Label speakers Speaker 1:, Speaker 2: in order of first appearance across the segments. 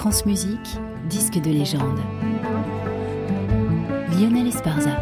Speaker 1: France Musique, disque de légende. Lionel Esparza.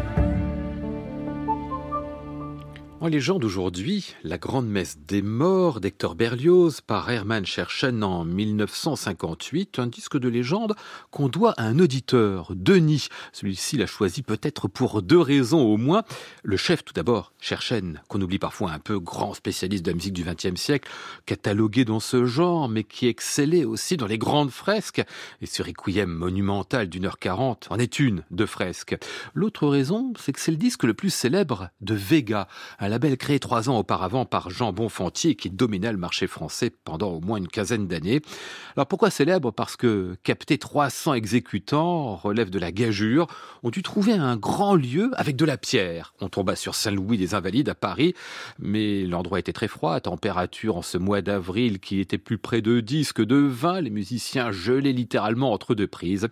Speaker 2: En légende aujourd'hui, la grande messe des morts d'Hector Berlioz par Hermann Scherchen en 1958, un disque de légende qu'on doit à un auditeur, Denis. Celui-ci l'a choisi peut-être pour deux raisons au moins. Le chef tout d'abord, Scherchen, qu'on oublie parfois un peu, grand spécialiste de la musique du XXe siècle, catalogué dans ce genre, mais qui excellait aussi dans les grandes fresques. Et ce requiem monumental d'une heure quarante en est une de fresques. L'autre raison, c'est que c'est le disque le plus célèbre de Vega, label créé trois ans auparavant par Jean Bonfantier qui dominait le marché français pendant au moins une quinzaine d'années. Alors pourquoi célèbre? Parce que capter 300 exécutants relève de la gageure. On dû trouver un grand lieu avec de la pierre. On tomba sur Saint-Louis des Invalides à Paris, mais l'endroit était très froid, à température en ce mois d'avril qui était plus près de 10 que de 20. Les musiciens gelaient littéralement entre deux prises.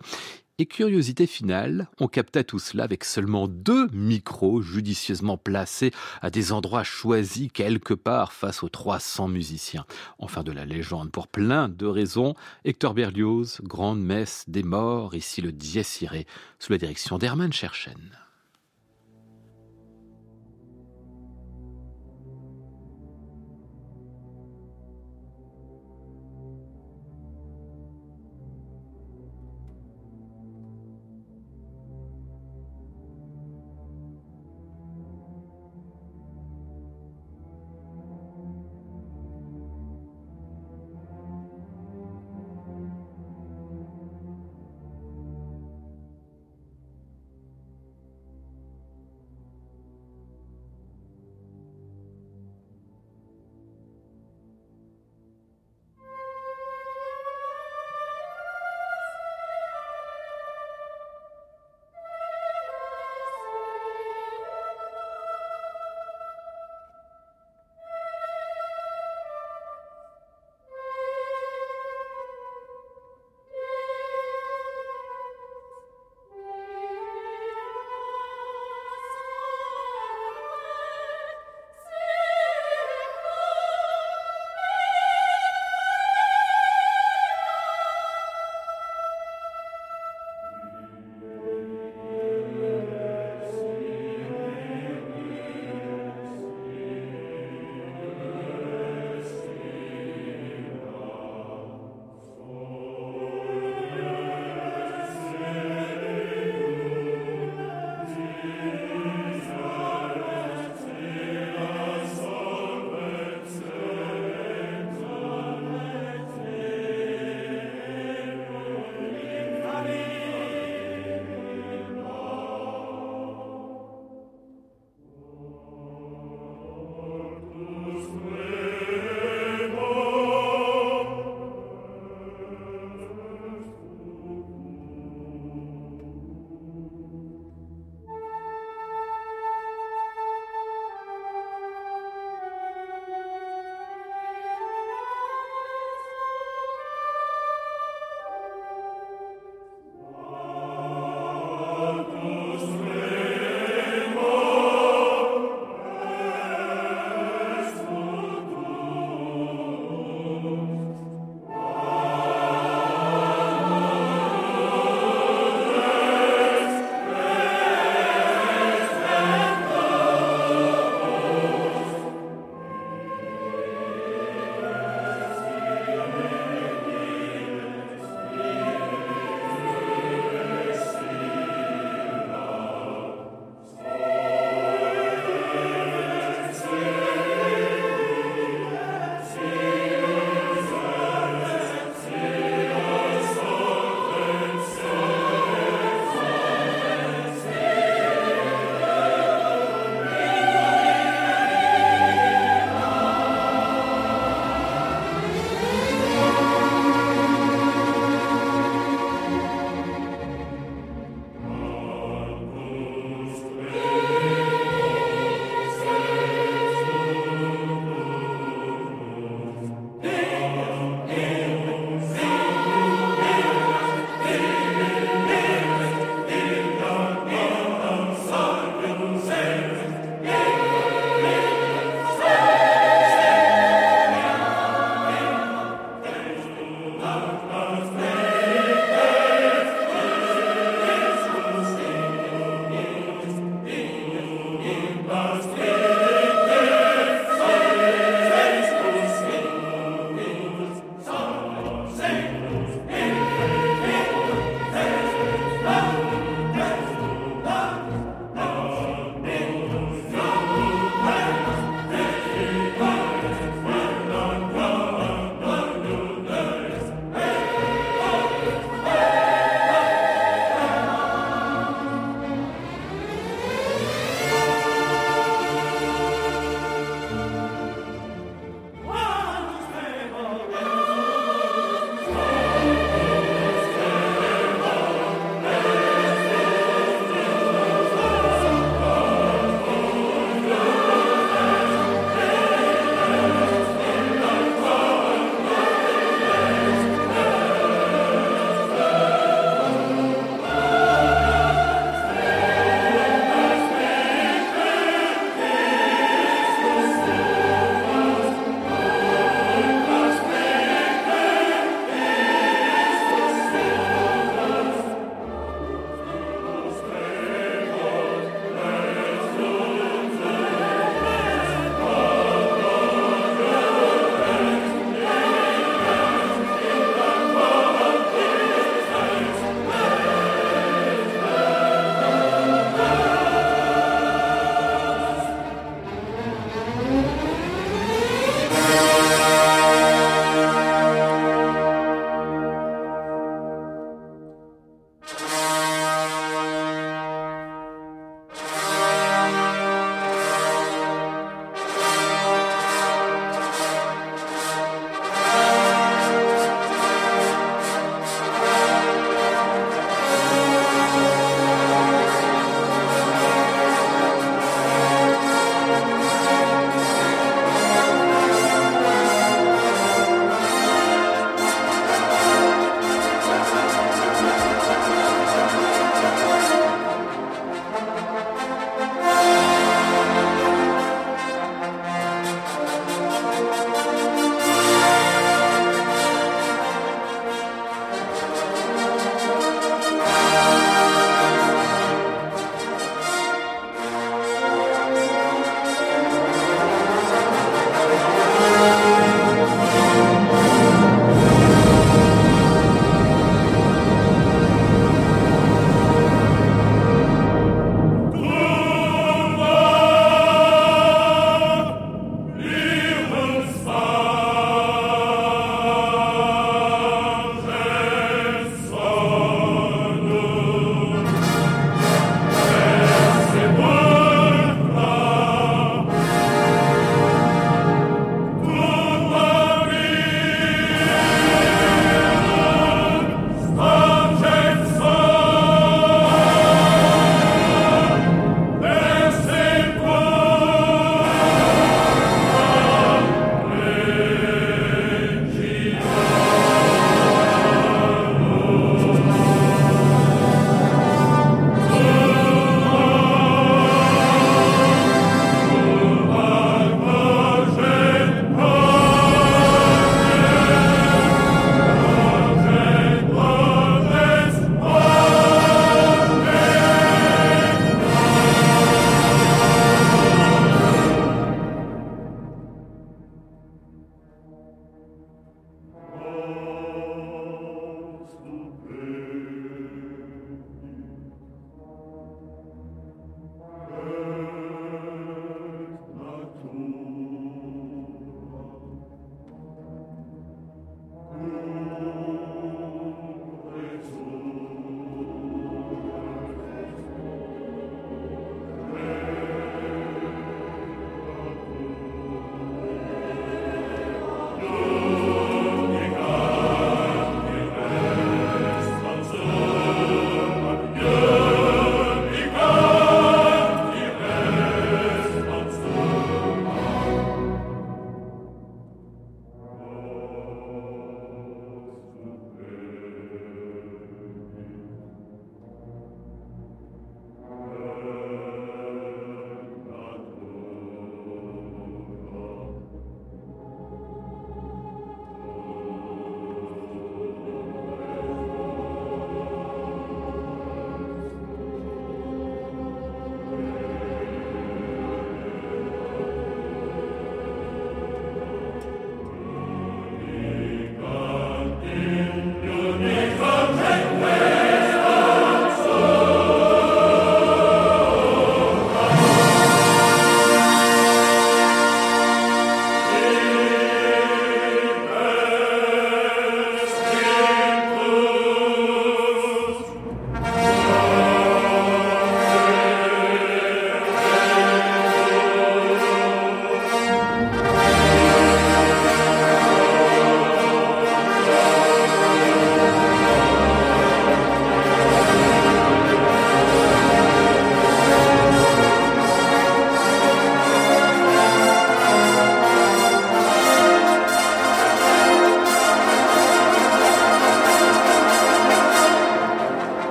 Speaker 2: Et curiosité finale, on capta tout cela avec seulement deux micros judicieusement placés à des endroits choisis quelque part face aux 300 musiciens. Enfin de la légende pour plein de raisons. Hector Berlioz, grande messe des morts, ici le Dies Irae, sous la direction d'Hermann Scherchen.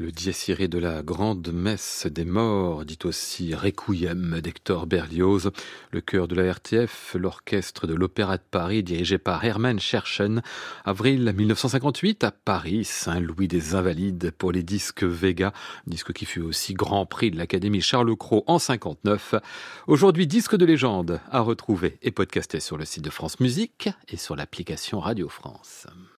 Speaker 2: Le dies de la grande messe des morts, dit aussi Requiem d'Hector Berlioz, le chœur de la RTF, l'orchestre de l'Opéra de Paris dirigé par Hermann Scherchen, avril 1958 à Paris, Saint-Louis des Invalides pour les disques Vega, disque qui fut aussi grand prix de l'Académie Charles Cros en 59. Aujourd'hui, disque de légende à retrouver et podcasté sur le site de France Musique et sur l'application Radio France.